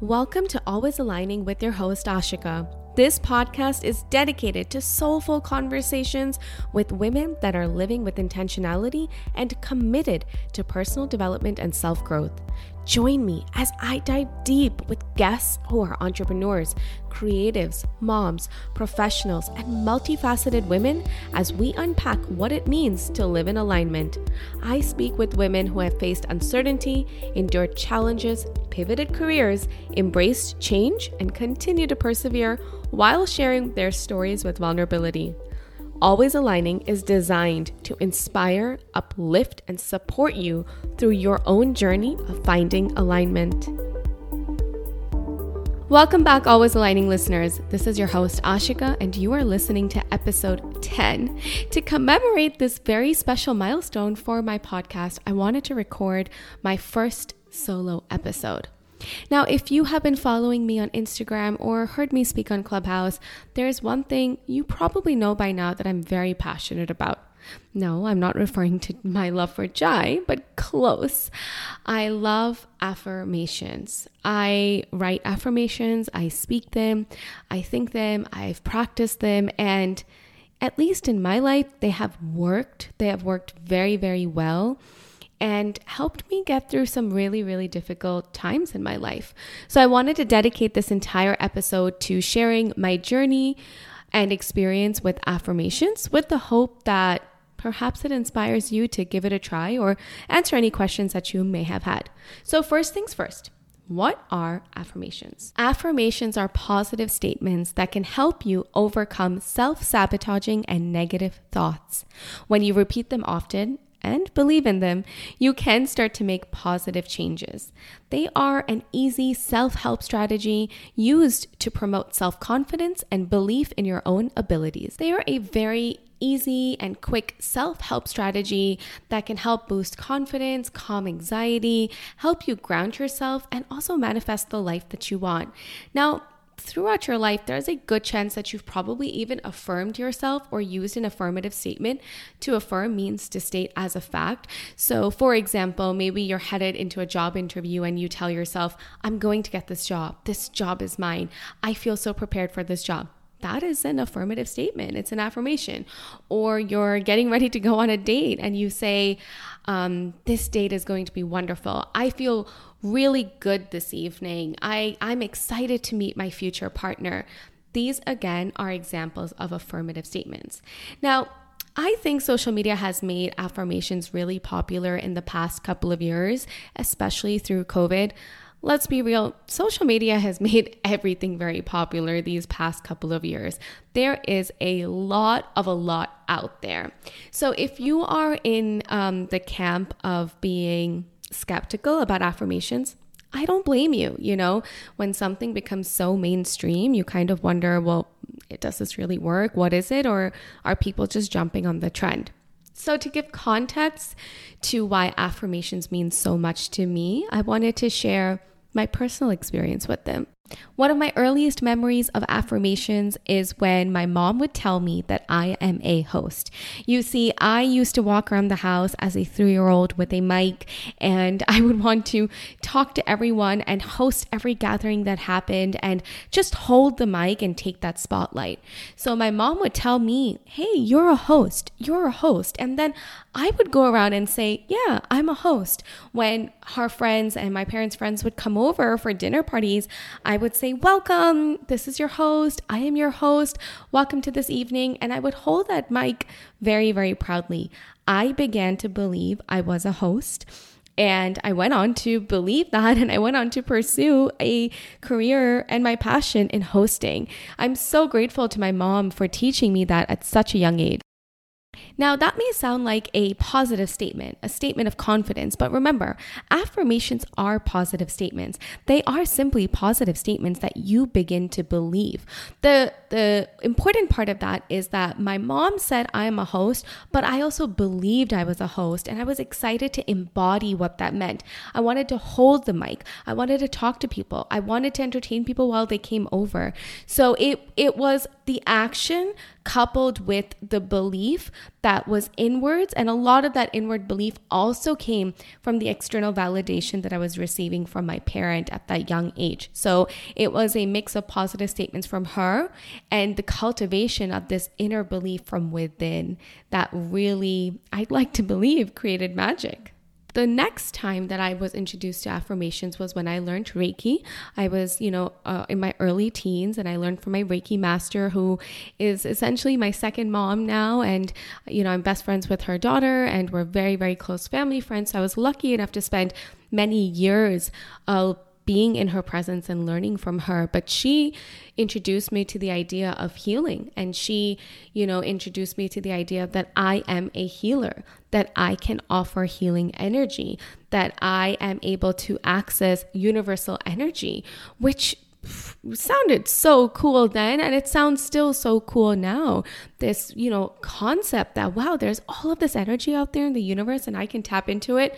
Welcome to Always Aligning with your host, Ashika. This podcast is dedicated to soulful conversations with women that are living with intentionality and committed to personal development and self growth. Join me as I dive deep with guests who are entrepreneurs, creatives, moms, professionals, and multifaceted women as we unpack what it means to live in alignment. I speak with women who have faced uncertainty, endured challenges, pivoted careers, embraced change, and continue to persevere while sharing their stories with vulnerability. Always Aligning is designed to inspire, uplift, and support you through your own journey of finding alignment. Welcome back, Always Aligning listeners. This is your host, Ashika, and you are listening to episode 10. To commemorate this very special milestone for my podcast, I wanted to record my first solo episode. Now, if you have been following me on Instagram or heard me speak on Clubhouse, there's one thing you probably know by now that I'm very passionate about. No, I'm not referring to my love for Jai, but close. I love affirmations. I write affirmations, I speak them, I think them, I've practiced them, and at least in my life, they have worked. They have worked very, very well and helped me get through some really, really difficult times in my life. So I wanted to dedicate this entire episode to sharing my journey and experience with affirmations with the hope that perhaps it inspires you to give it a try or answer any questions that you may have had. So, first things first. What are affirmations? Affirmations are positive statements that can help you overcome self sabotaging and negative thoughts. When you repeat them often and believe in them, you can start to make positive changes. They are an easy self help strategy used to promote self confidence and belief in your own abilities. They are a very easy and quick self help strategy that can help boost confidence, calm anxiety, help you ground yourself, and also manifest the life that you want. Now, throughout your life, there's a good chance that you've probably even affirmed yourself or used an affirmative statement. To affirm means to state as a fact. So, for example, maybe you're headed into a job interview and you tell yourself, I'm going to get this job. This job is mine. I feel so prepared for this job that is an affirmative statement. It's an affirmation. Or you're getting ready to go on a date and you say, um, This date is going to be wonderful. I feel really good this evening. I, I'm excited to meet my future partner. These, again, are examples of affirmative statements. Now, I think social media has made affirmations really popular in the past couple of years, especially through COVID let's be real, social media has made everything very popular these past couple of years. There is a lot of a lot out there. So if you are in um, the camp of being skeptical about affirmations, I don't blame you. You know, when something becomes so mainstream, you kind of wonder, well, does this really work? What is it? Or are people just jumping on the trend? So, to give context to why affirmations mean so much to me, I wanted to share my personal experience with them. One of my earliest memories of affirmations is when my mom would tell me that I am a host. You see, I used to walk around the house as a three year old with a mic, and I would want to talk to everyone and host every gathering that happened and just hold the mic and take that spotlight. So my mom would tell me, Hey, you're a host, you're a host. And then I would go around and say, Yeah, I'm a host. When her friends and my parents' friends would come over for dinner parties, I would say, Welcome, this is your host. I am your host. Welcome to this evening. And I would hold that mic very, very proudly. I began to believe I was a host. And I went on to believe that and I went on to pursue a career and my passion in hosting. I'm so grateful to my mom for teaching me that at such a young age. Now, that may sound like a positive statement, a statement of confidence, but remember, affirmations are positive statements. They are simply positive statements that you begin to believe. The the important part of that is that my mom said I am a host, but I also believed I was a host and I was excited to embody what that meant. I wanted to hold the mic. I wanted to talk to people. I wanted to entertain people while they came over. So it it was the action coupled with the belief that was inwards. And a lot of that inward belief also came from the external validation that I was receiving from my parent at that young age. So it was a mix of positive statements from her and the cultivation of this inner belief from within that really, I'd like to believe, created magic the next time that I was introduced to affirmations was when I learned Reiki. I was, you know, uh, in my early teens and I learned from my Reiki master, who is essentially my second mom now. And, you know, I'm best friends with her daughter and we're very, very close family friends. So I was lucky enough to spend many years uh, being in her presence and learning from her. But she introduced me to the idea of healing. And she, you know, introduced me to the idea that I am a healer, that I can offer healing energy, that I am able to access universal energy, which sounded so cool then and it sounds still so cool now this you know concept that wow there's all of this energy out there in the universe and i can tap into it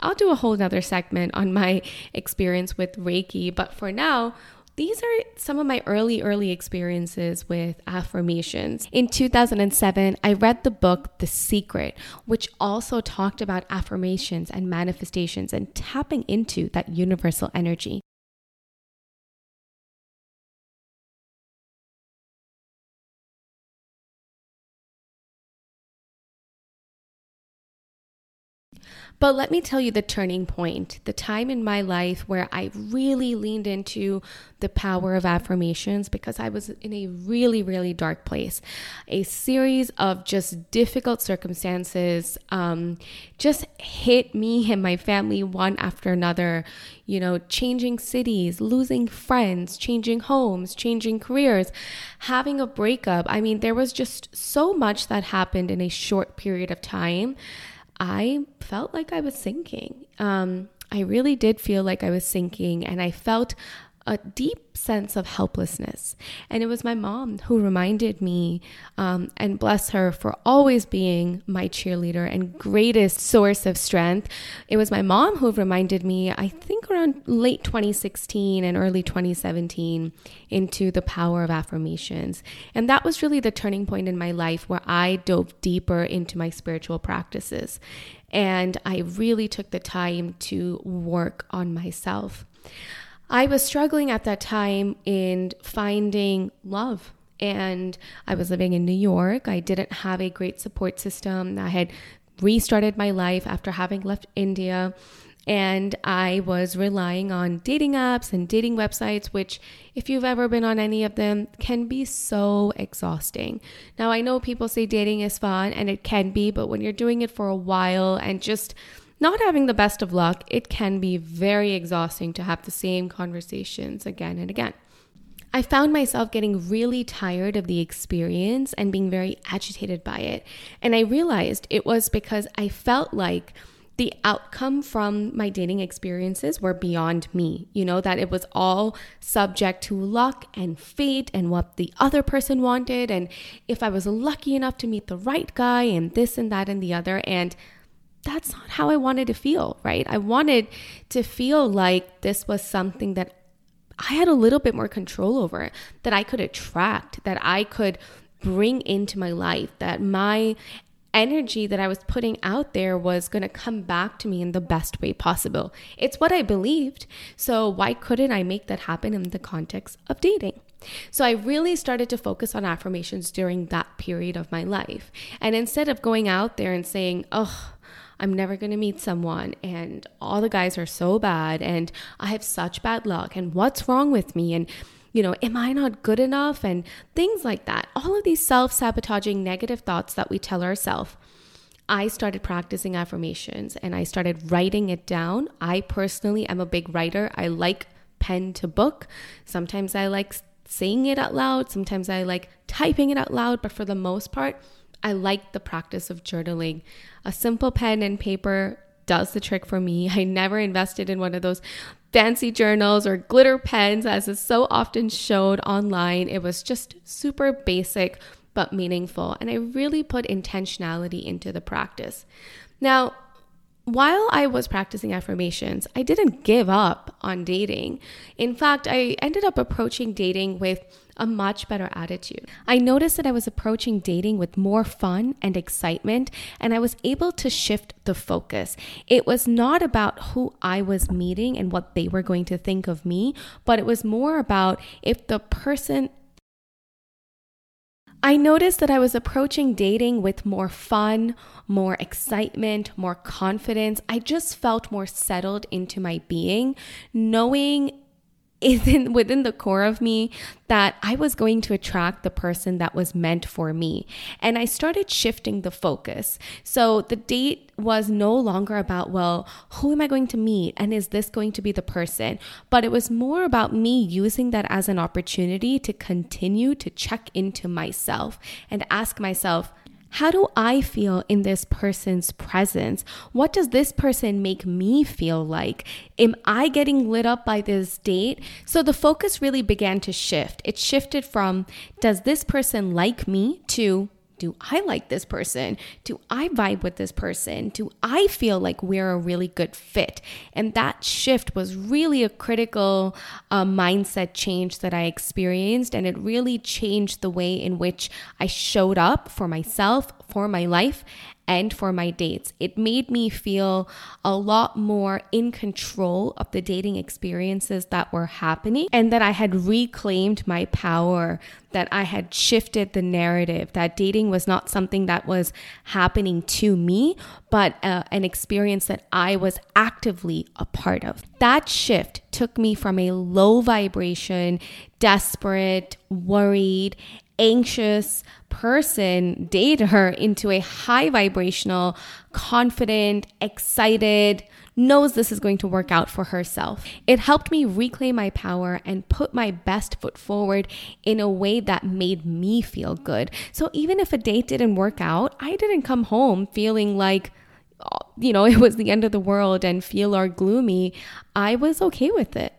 I'll do a whole nother segment on my experience with Reiki, but for now, these are some of my early, early experiences with affirmations. In 2007, I read the book The Secret, which also talked about affirmations and manifestations and tapping into that universal energy. But let me tell you the turning point, the time in my life where I really leaned into the power of affirmations because I was in a really, really dark place. A series of just difficult circumstances um, just hit me and my family one after another. You know, changing cities, losing friends, changing homes, changing careers, having a breakup. I mean, there was just so much that happened in a short period of time I felt like I was sinking. Um, I really did feel like I was sinking, and I felt a deep sense of helplessness. And it was my mom who reminded me, um, and bless her for always being my cheerleader and greatest source of strength. It was my mom who reminded me, I think around late 2016 and early 2017, into the power of affirmations. And that was really the turning point in my life where I dove deeper into my spiritual practices. And I really took the time to work on myself. I was struggling at that time in finding love. And I was living in New York. I didn't have a great support system. I had restarted my life after having left India. And I was relying on dating apps and dating websites, which, if you've ever been on any of them, can be so exhausting. Now, I know people say dating is fun, and it can be, but when you're doing it for a while and just not having the best of luck, it can be very exhausting to have the same conversations again and again. I found myself getting really tired of the experience and being very agitated by it. And I realized it was because I felt like the outcome from my dating experiences were beyond me. You know, that it was all subject to luck and fate and what the other person wanted. And if I was lucky enough to meet the right guy and this and that and the other. And that's not how I wanted to feel, right? I wanted to feel like this was something that I had a little bit more control over, that I could attract, that I could bring into my life, that my energy that I was putting out there was going to come back to me in the best way possible. It's what I believed. So, why couldn't I make that happen in the context of dating? So, I really started to focus on affirmations during that period of my life. And instead of going out there and saying, oh, I'm never going to meet someone and all the guys are so bad and I have such bad luck and what's wrong with me and you know, am I not good enough and things like that. All of these self-sabotaging negative thoughts that we tell ourselves. I started practicing affirmations and I started writing it down. I personally am a big writer. I like pen to book. Sometimes I like saying it out loud, sometimes I like typing it out loud, but for the most part, I like the practice of journaling. A simple pen and paper does the trick for me. I never invested in one of those fancy journals or glitter pens as is so often showed online. It was just super basic but meaningful. And I really put intentionality into the practice. Now, while I was practicing affirmations, I didn't give up on dating. In fact, I ended up approaching dating with a much better attitude. I noticed that I was approaching dating with more fun and excitement, and I was able to shift the focus. It was not about who I was meeting and what they were going to think of me, but it was more about if the person I noticed that I was approaching dating with more fun, more excitement, more confidence. I just felt more settled into my being, knowing in, within the core of me that I was going to attract the person that was meant for me. And I started shifting the focus. So the date was no longer about, well, who am I going to meet? And is this going to be the person? But it was more about me using that as an opportunity to continue to check into myself and ask myself, how do I feel in this person's presence? What does this person make me feel like? Am I getting lit up by this date? So the focus really began to shift. It shifted from, does this person like me to, do I like this person? Do I vibe with this person? Do I feel like we're a really good fit? And that shift was really a critical uh, mindset change that I experienced. And it really changed the way in which I showed up for myself, for my life, and for my dates. It made me feel a lot more in control of the dating experiences that were happening and that I had reclaimed my power, that I had shifted the narrative, that dating was not something that was happening to me, but uh, an experience that I was actively a part of. That shift took me from a low vibration, desperate, worried, anxious person date her into a high vibrational, confident, excited, knows this is going to work out for herself. It helped me reclaim my power and put my best foot forward in a way that made me feel good. So even if a date didn't work out, I didn't come home feeling like, you know, it was the end of the world and feel or gloomy. I was okay with it.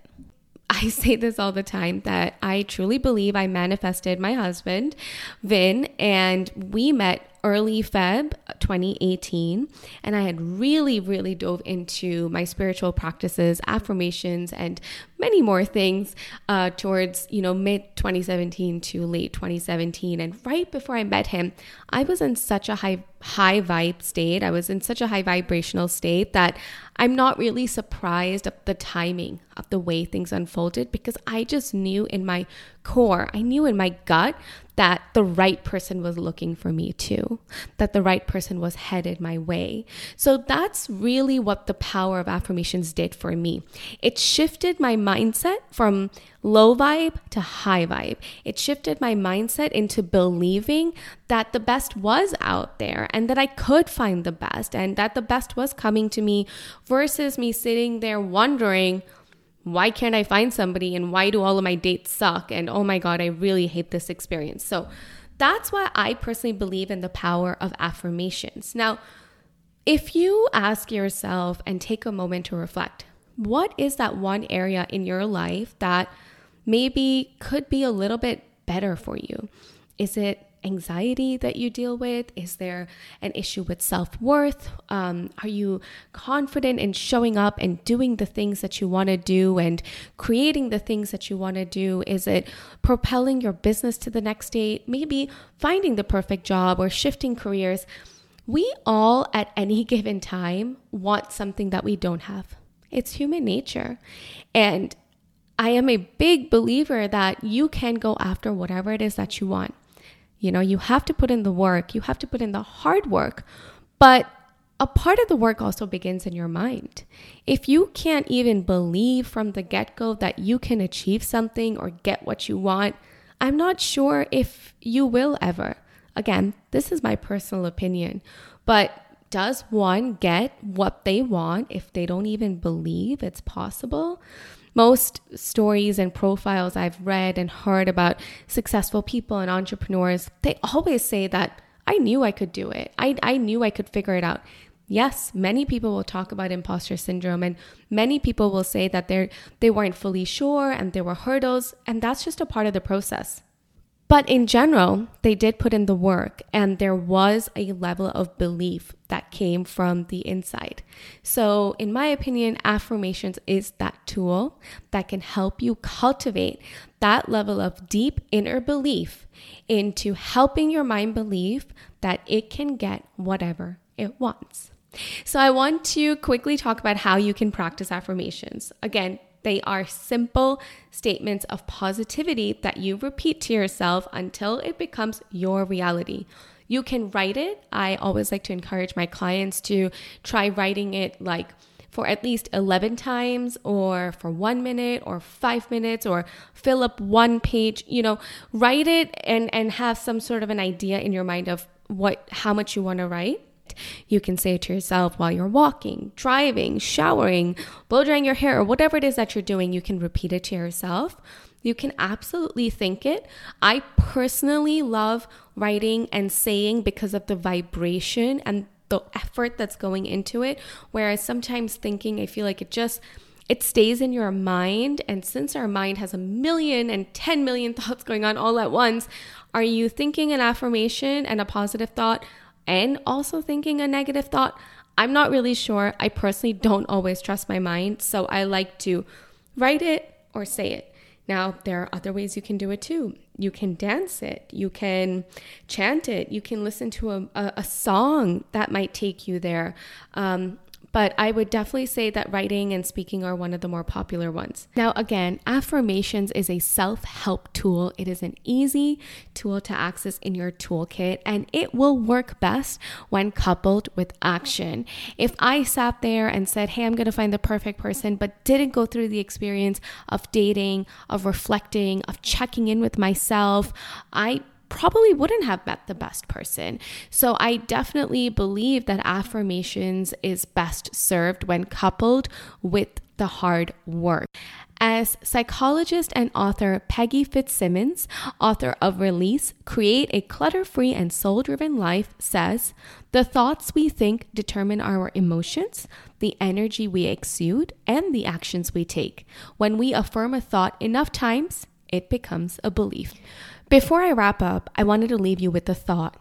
I say this all the time that I truly believe I manifested my husband, Vin, and we met early Feb 2018. And I had really, really dove into my spiritual practices, affirmations, and many more things uh, towards, you know, mid 2017 to late 2017. And right before I met him, I was in such a high, high vibe state. I was in such a high vibrational state that I'm not really surprised at the timing of the way things unfolded because I just knew in my core, I knew in my gut that the right person was looking for me too, that the right person was headed my way. So that's really what the power of affirmations did for me. It shifted my mindset from low vibe to high vibe. It shifted my mindset into believing that the best was out there and that I could find the best and that the best was coming to me versus me sitting there wondering, why can't I find somebody and why do all of my dates suck? And oh my God, I really hate this experience. So that's why I personally believe in the power of affirmations. Now, if you ask yourself and take a moment to reflect, what is that one area in your life that maybe could be a little bit better for you? Is it anxiety that you deal with? Is there an issue with self worth? Um, are you confident in showing up and doing the things that you want to do and creating the things that you want to do? Is it propelling your business to the next state? Maybe finding the perfect job or shifting careers? We all, at any given time, want something that we don't have. It's human nature. And I am a big believer that you can go after whatever it is that you want. You know, you have to put in the work, you have to put in the hard work, but a part of the work also begins in your mind. If you can't even believe from the get go that you can achieve something or get what you want, I'm not sure if you will ever. Again, this is my personal opinion, but does one get what they want if they don't even believe it's possible? Most stories and profiles I've read and heard about successful people and entrepreneurs, they always say that I knew I could do it. I, I knew I could figure it out. Yes, many people will talk about imposter syndrome and many people will say that they're they weren't fully sure and there were hurdles and that's just a part of the process. But in general, they did put in the work and there was a level of belief that came from the inside. So, in my opinion, affirmations is that tool that can help you cultivate that level of deep inner belief into helping your mind believe that it can get whatever it wants. So, I want to quickly talk about how you can practice affirmations. Again, they are simple statements of positivity that you repeat to yourself until it becomes your reality. You can write it. I always like to encourage my clients to try writing it like for at least 11 times or for one minute or five minutes or fill up one page you know write it and and have some sort of an idea in your mind of what how much you want to write you can say it to yourself while you're walking, driving, showering, blow drying your hair, or whatever it is that you're doing. You can repeat it to yourself. You can absolutely think it. I personally love writing and saying because of the vibration and the effort that's going into it. Whereas sometimes thinking, I feel like it just it stays in your mind. And since our mind has a million and 10 million thoughts going on all at once, are you thinking an affirmation and a positive thought and also thinking a negative thought, I'm not really sure. I personally don't always trust my mind, so I like to write it or say it. Now, there are other ways you can do it too. You can dance it, you can chant it, you can listen to a, a, a song that might take you there. Um, but I would definitely say that writing and speaking are one of the more popular ones. Now, again, affirmations is a self help tool. It is an easy tool to access in your toolkit, and it will work best when coupled with action. If I sat there and said, Hey, I'm going to find the perfect person, but didn't go through the experience of dating, of reflecting, of checking in with myself, I probably wouldn't have met the best person. So I definitely believe that affirmations is best served when coupled with the hard work. As psychologist and author Peggy Fitzsimmons, author of Release Create a Clutter Free and Soul Driven Life, says, The thoughts we think determine our emotions, the energy we exude, and the actions we take. When we affirm a thought enough times, it becomes a belief. Before I wrap up, I wanted to leave you with a thought.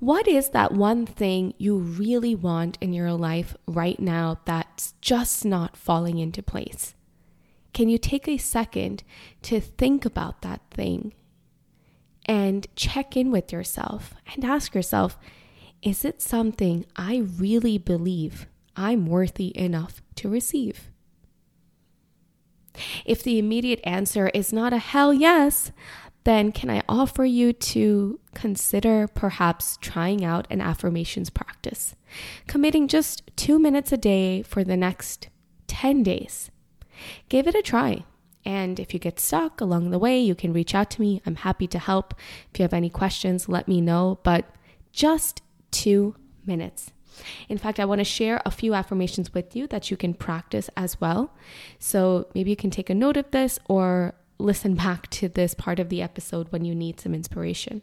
What is that one thing you really want in your life right now that's just not falling into place? Can you take a second to think about that thing and check in with yourself and ask yourself, is it something I really believe I'm worthy enough to receive? If the immediate answer is not a hell yes, then can I offer you to consider perhaps trying out an affirmations practice, committing just two minutes a day for the next 10 days? Give it a try. And if you get stuck along the way, you can reach out to me. I'm happy to help. If you have any questions, let me know. But just two minutes. In fact, I want to share a few affirmations with you that you can practice as well. So maybe you can take a note of this or listen back to this part of the episode when you need some inspiration.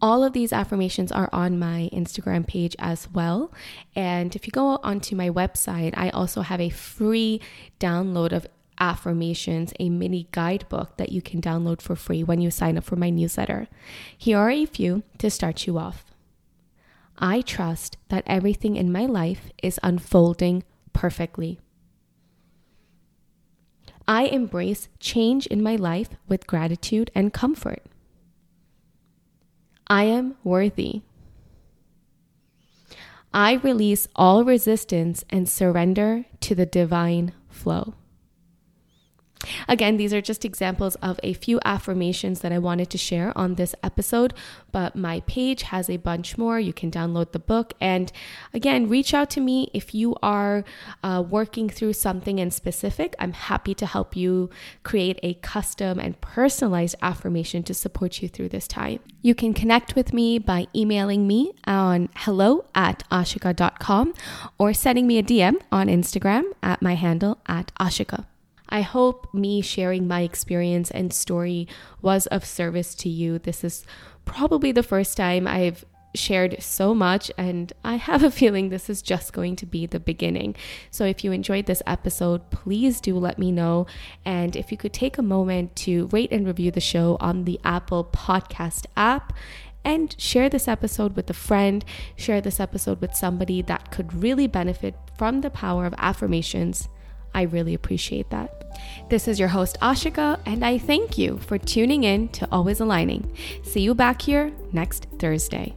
All of these affirmations are on my Instagram page as well. And if you go onto my website, I also have a free download of affirmations, a mini guidebook that you can download for free when you sign up for my newsletter. Here are a few to start you off. I trust that everything in my life is unfolding perfectly. I embrace change in my life with gratitude and comfort. I am worthy. I release all resistance and surrender to the divine flow. Again, these are just examples of a few affirmations that I wanted to share on this episode, but my page has a bunch more. You can download the book. And again, reach out to me if you are uh, working through something in specific. I'm happy to help you create a custom and personalized affirmation to support you through this time. You can connect with me by emailing me on hello at ashika.com or sending me a DM on Instagram at my handle at ashika. I hope me sharing my experience and story was of service to you. This is probably the first time I've shared so much, and I have a feeling this is just going to be the beginning. So, if you enjoyed this episode, please do let me know. And if you could take a moment to rate and review the show on the Apple Podcast app and share this episode with a friend, share this episode with somebody that could really benefit from the power of affirmations. I really appreciate that. This is your host, Ashika, and I thank you for tuning in to Always Aligning. See you back here next Thursday.